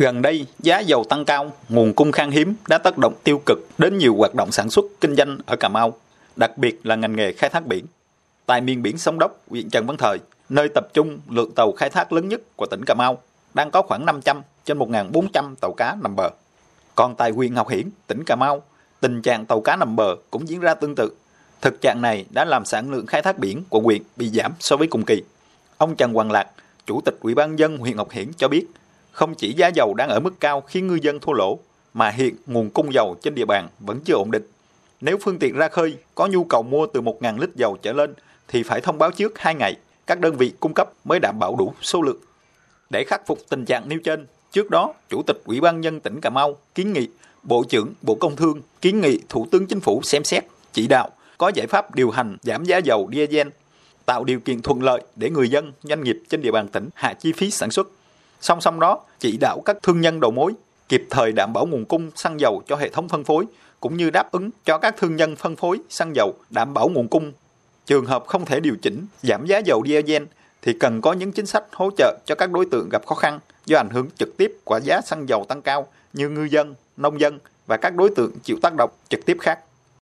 Gần đây, giá dầu tăng cao, nguồn cung khan hiếm đã tác động tiêu cực đến nhiều hoạt động sản xuất kinh doanh ở Cà Mau, đặc biệt là ngành nghề khai thác biển. Tại miền biển Sông Đốc, huyện Trần Văn Thời, nơi tập trung lượng tàu khai thác lớn nhất của tỉnh Cà Mau, đang có khoảng 500 trên 1.400 tàu cá nằm bờ. Còn tại huyện Ngọc Hiển, tỉnh Cà Mau, tình trạng tàu cá nằm bờ cũng diễn ra tương tự. Thực trạng này đã làm sản lượng khai thác biển của huyện bị giảm so với cùng kỳ. Ông Trần Hoàng Lạc, Chủ tịch Ủy ban dân huyện Ngọc Hiển cho biết, không chỉ giá dầu đang ở mức cao khiến ngư dân thua lỗ, mà hiện nguồn cung dầu trên địa bàn vẫn chưa ổn định. Nếu phương tiện ra khơi có nhu cầu mua từ 1.000 lít dầu trở lên thì phải thông báo trước 2 ngày, các đơn vị cung cấp mới đảm bảo đủ số lượng. Để khắc phục tình trạng nêu trên, trước đó, Chủ tịch Ủy ban nhân tỉnh Cà Mau kiến nghị Bộ trưởng Bộ Công Thương kiến nghị Thủ tướng Chính phủ xem xét, chỉ đạo có giải pháp điều hành giảm giá dầu diesel, tạo điều kiện thuận lợi để người dân, doanh nghiệp trên địa bàn tỉnh hạ chi phí sản xuất. Song song đó, chỉ đạo các thương nhân đầu mối kịp thời đảm bảo nguồn cung xăng dầu cho hệ thống phân phối, cũng như đáp ứng cho các thương nhân phân phối xăng dầu đảm bảo nguồn cung. Trường hợp không thể điều chỉnh giảm giá dầu diesel thì cần có những chính sách hỗ trợ cho các đối tượng gặp khó khăn do ảnh hưởng trực tiếp của giá xăng dầu tăng cao như ngư dân, nông dân và các đối tượng chịu tác động trực tiếp khác.